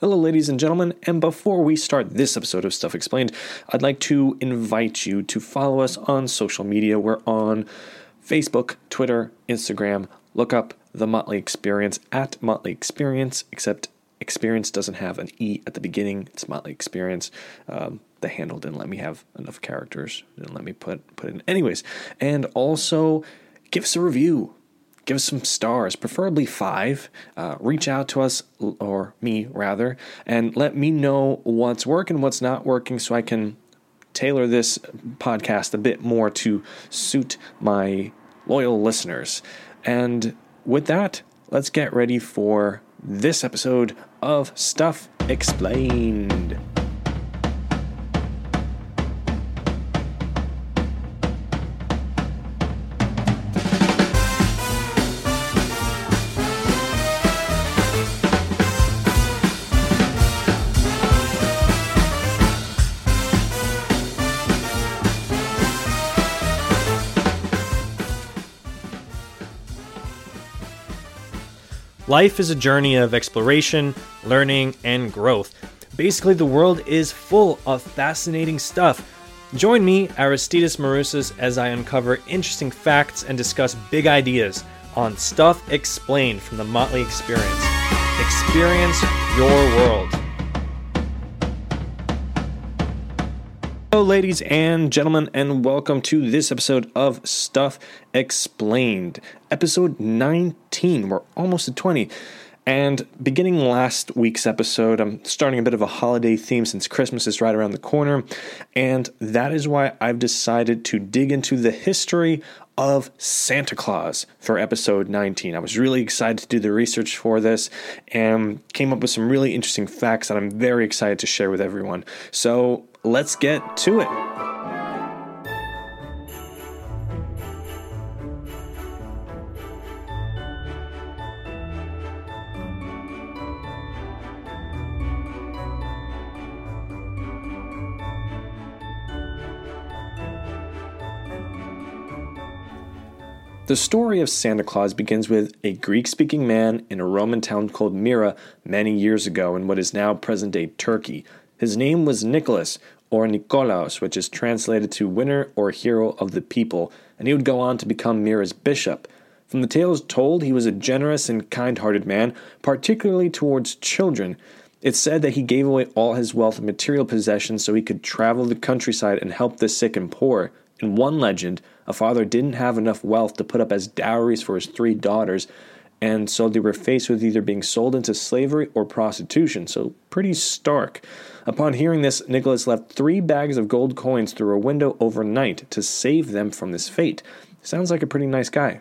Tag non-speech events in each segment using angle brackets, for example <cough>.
Hello, ladies and gentlemen, and before we start this episode of Stuff Explained, I'd like to invite you to follow us on social media. We're on Facebook, Twitter, Instagram. Look up The Motley Experience at Motley Experience, except Experience doesn't have an E at the beginning. It's Motley Experience. Um, the handle didn't let me have enough characters, didn't let me put, put in. Anyways, and also give us a review give us some stars, preferably five. Uh, reach out to us, or me rather, and let me know what's working, what's not working, so I can tailor this podcast a bit more to suit my loyal listeners. And with that, let's get ready for this episode of Stuff Explained. Life is a journey of exploration, learning, and growth. Basically, the world is full of fascinating stuff. Join me, Aristides Marousas, as I uncover interesting facts and discuss big ideas on Stuff Explained from the Motley Experience. Experience your world. Hello, ladies and gentlemen, and welcome to this episode of Stuff Explained, episode 19. We're almost at 20. And beginning last week's episode, I'm starting a bit of a holiday theme since Christmas is right around the corner. And that is why I've decided to dig into the history of Santa Claus for episode 19. I was really excited to do the research for this and came up with some really interesting facts that I'm very excited to share with everyone. So let's get to it. The story of Santa Claus begins with a Greek speaking man in a Roman town called Myra many years ago in what is now present day Turkey. His name was Nicholas, or Nikolaos, which is translated to winner or hero of the people, and he would go on to become Myra's bishop. From the tales told, he was a generous and kind hearted man, particularly towards children. It's said that he gave away all his wealth and material possessions so he could travel the countryside and help the sick and poor. In one legend, a father didn't have enough wealth to put up as dowries for his three daughters, and so they were faced with either being sold into slavery or prostitution, so pretty stark. Upon hearing this, Nicholas left three bags of gold coins through a window overnight to save them from this fate. Sounds like a pretty nice guy.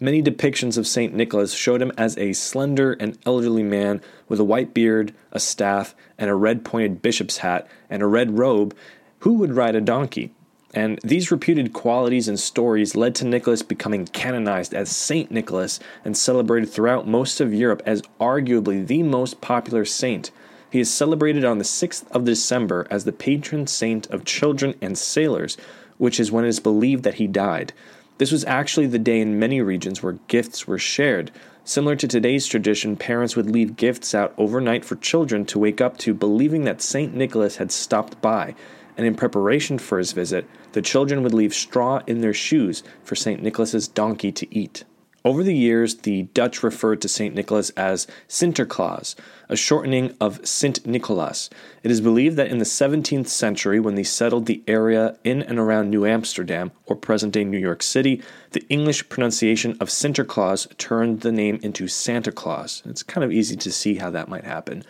Many depictions of St. Nicholas showed him as a slender and elderly man with a white beard, a staff, and a red pointed bishop's hat, and a red robe, who would ride a donkey. And these reputed qualities and stories led to Nicholas becoming canonized as Saint Nicholas and celebrated throughout most of Europe as arguably the most popular saint. He is celebrated on the 6th of December as the patron saint of children and sailors, which is when it is believed that he died. This was actually the day in many regions where gifts were shared. Similar to today's tradition, parents would leave gifts out overnight for children to wake up to, believing that St. Nicholas had stopped by. And in preparation for his visit, the children would leave straw in their shoes for St. Nicholas's donkey to eat. Over the years, the Dutch referred to St. Nicholas as Sinterklaas, a shortening of Sint Nicholas. It is believed that in the 17th century, when they settled the area in and around New Amsterdam, or present day New York City, the English pronunciation of Sinterklaas turned the name into Santa Claus. It's kind of easy to see how that might happen.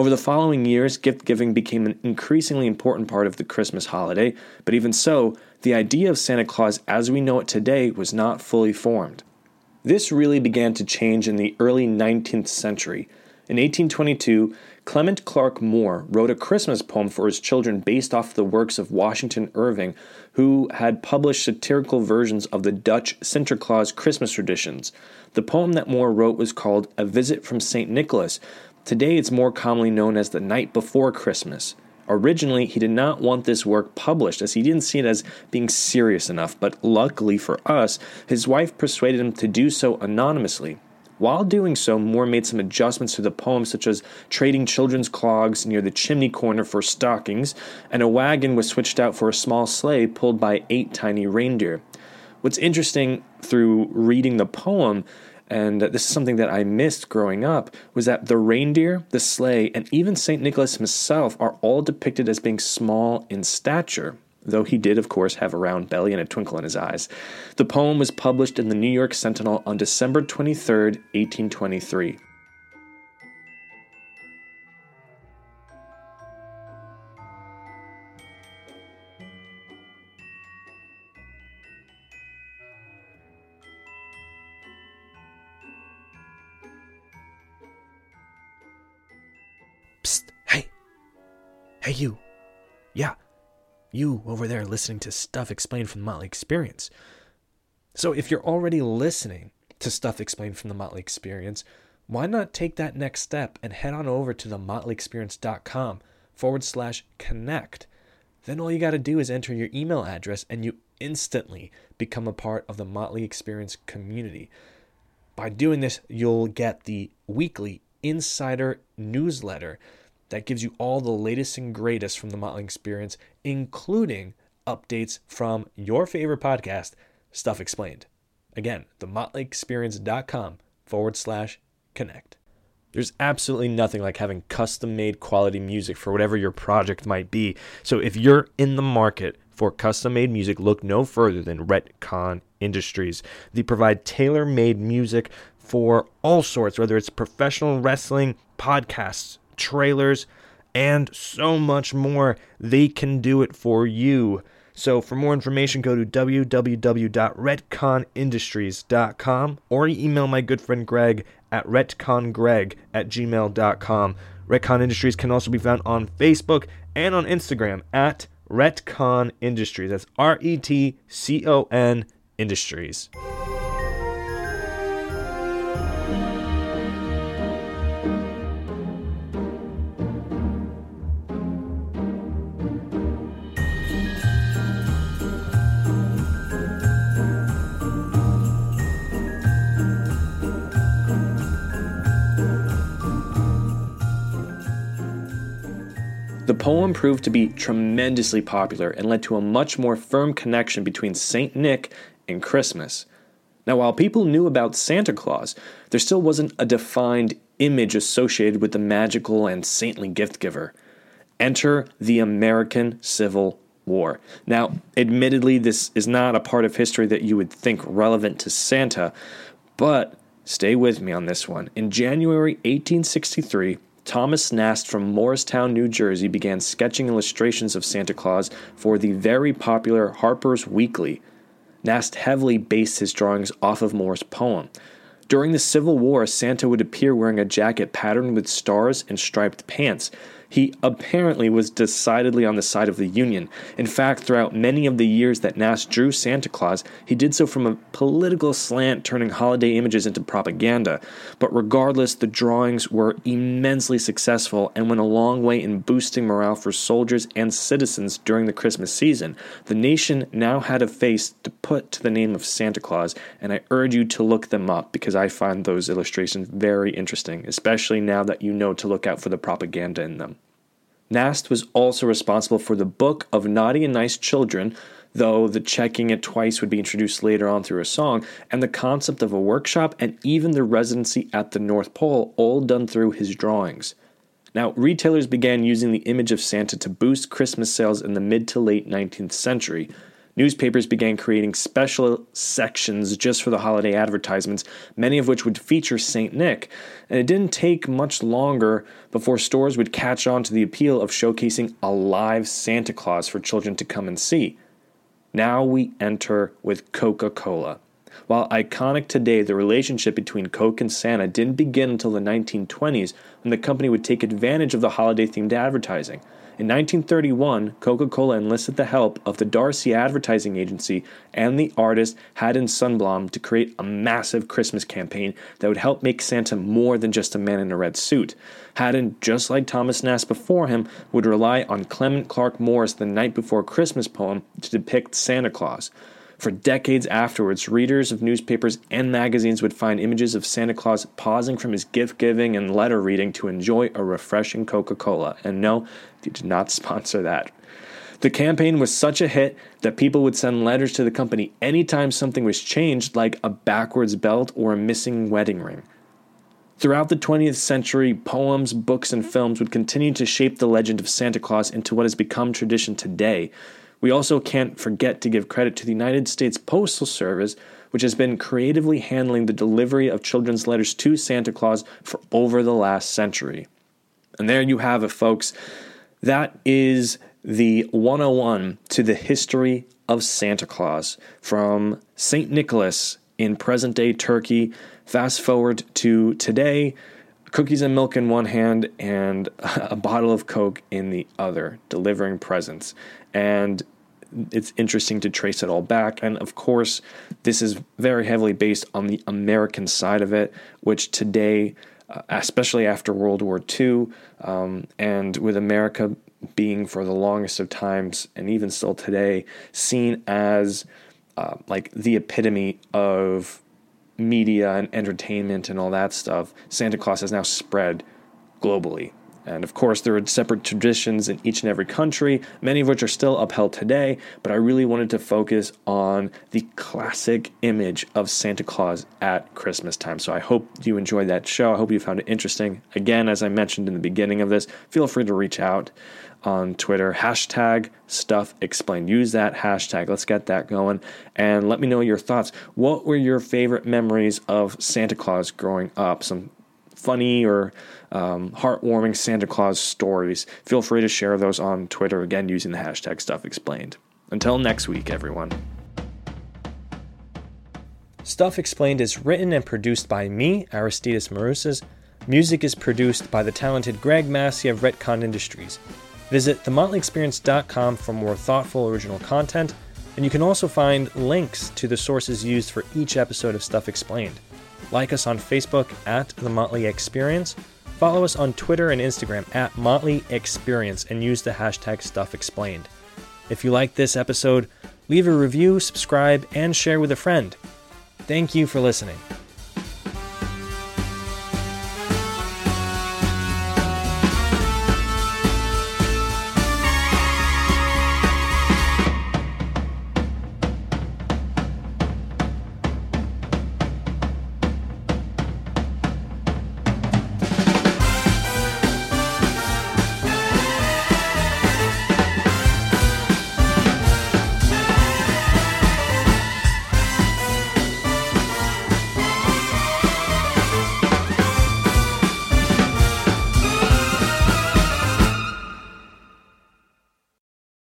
Over the following years, gift giving became an increasingly important part of the Christmas holiday, but even so, the idea of Santa Claus as we know it today was not fully formed. This really began to change in the early 19th century. In 1822, Clement Clarke Moore wrote a Christmas poem for his children based off the works of Washington Irving, who had published satirical versions of the Dutch Sinterklaas Christmas traditions. The poem that Moore wrote was called A Visit from St. Nicholas. Today it's more commonly known as The Night Before Christmas. Originally, he did not want this work published as he didn't see it as being serious enough, but luckily for us, his wife persuaded him to do so anonymously. While doing so, Moore made some adjustments to the poem, such as trading children's clogs near the chimney corner for stockings, and a wagon was switched out for a small sleigh pulled by eight tiny reindeer. What's interesting through reading the poem and this is something that I missed growing up, was that the reindeer, the sleigh, and even St. Nicholas himself are all depicted as being small in stature, though he did, of course, have a round belly and a twinkle in his eyes. The poem was published in the New York Sentinel on December 23, 1823. Hey, you. Yeah, you over there listening to stuff explained from the Motley Experience. So, if you're already listening to stuff explained from the Motley Experience, why not take that next step and head on over to the motleyexperience.com forward slash connect? Then all you got to do is enter your email address and you instantly become a part of the Motley Experience community. By doing this, you'll get the weekly insider newsletter that gives you all the latest and greatest from the Motley Experience, including updates from your favorite podcast, Stuff Explained. Again, themotleyexperience.com forward slash connect. There's absolutely nothing like having custom made quality music for whatever your project might be. So if you're in the market for custom made music, look no further than Retcon Industries. They provide tailor made music for all sorts, whether it's professional wrestling, podcasts, trailers, and so much more. They can do it for you. So, for more information, go to www.retconindustries.com or email my good friend Greg at retcongreg at gmail.com. Retcon Industries can also be found on Facebook and on Instagram at Retcon Industries. That's R E T C O N Industries. Poem proved to be tremendously popular and led to a much more firm connection between St. Nick and Christmas. Now, while people knew about Santa Claus, there still wasn't a defined image associated with the magical and saintly gift giver. Enter the American Civil War. Now, admittedly, this is not a part of history that you would think relevant to Santa, but stay with me on this one. In January 1863, Thomas Nast from Morristown, New Jersey began sketching illustrations of Santa Claus for the very popular Harper's Weekly. Nast heavily based his drawings off of Moore's poem. During the Civil War, Santa would appear wearing a jacket patterned with stars and striped pants. He apparently was decidedly on the side of the Union. In fact, throughout many of the years that Nast drew Santa Claus, he did so from a political slant, turning holiday images into propaganda. But regardless, the drawings were immensely successful and went a long way in boosting morale for soldiers and citizens during the Christmas season. The nation now had a face to put to the name of Santa Claus, and I urge you to look them up because I find those illustrations very interesting, especially now that you know to look out for the propaganda in them. Nast was also responsible for the Book of Naughty and Nice Children, though the checking it twice would be introduced later on through a song, and the concept of a workshop and even the residency at the North Pole, all done through his drawings. Now, retailers began using the image of Santa to boost Christmas sales in the mid to late 19th century, Newspapers began creating special sections just for the holiday advertisements, many of which would feature St. Nick. And it didn't take much longer before stores would catch on to the appeal of showcasing a live Santa Claus for children to come and see. Now we enter with Coca Cola. While iconic today, the relationship between Coke and Santa didn't begin until the 1920s when the company would take advantage of the holiday themed advertising. In 1931, Coca Cola enlisted the help of the D'Arcy Advertising Agency and the artist Haddon Sundblom to create a massive Christmas campaign that would help make Santa more than just a man in a red suit. Haddon, just like Thomas Nast before him, would rely on Clement Clarke Moore's The Night Before Christmas poem to depict Santa Claus. For decades afterwards, readers of newspapers and magazines would find images of Santa Claus pausing from his gift giving and letter reading to enjoy a refreshing Coca Cola. And no, they did not <laughs> sponsor that. The campaign was such a hit that people would send letters to the company anytime something was changed, like a backwards belt or a missing wedding ring. Throughout the 20th century, poems, books, and films would continue to shape the legend of Santa Claus into what has become tradition today. We also can't forget to give credit to the United States Postal Service, which has been creatively handling the delivery of children's letters to Santa Claus for over the last century. And there you have it, folks. That is the 101 to the history of Santa Claus from St. Nicholas in present day Turkey. Fast forward to today, cookies and milk in one hand and <laughs> a bottle of Coke in the other, delivering presents. And it's interesting to trace it all back. And of course, this is very heavily based on the American side of it, which today, uh, especially after World War II, um, and with America being for the longest of times and even still today seen as uh, like the epitome of media and entertainment and all that stuff, Santa Claus has now spread globally. And of course, there are separate traditions in each and every country, many of which are still upheld today. But I really wanted to focus on the classic image of Santa Claus at Christmas time. So I hope you enjoyed that show. I hope you found it interesting. Again, as I mentioned in the beginning of this, feel free to reach out on Twitter. Hashtag stuff explained. Use that hashtag. Let's get that going. And let me know your thoughts. What were your favorite memories of Santa Claus growing up? Some funny or um, heartwarming Santa Claus stories. Feel free to share those on Twitter, again, using the hashtag Stuff Explained. Until next week, everyone. Stuff Explained is written and produced by me, Aristides Marusas. Music is produced by the talented Greg Massey of Retcon Industries. Visit themotleyexperience.com for more thoughtful original content, and you can also find links to the sources used for each episode of Stuff Explained. Like us on Facebook at The Motley Experience, follow us on Twitter and Instagram at Motley Experience, and use the hashtag Stuff Explained. If you like this episode, leave a review, subscribe, and share with a friend. Thank you for listening.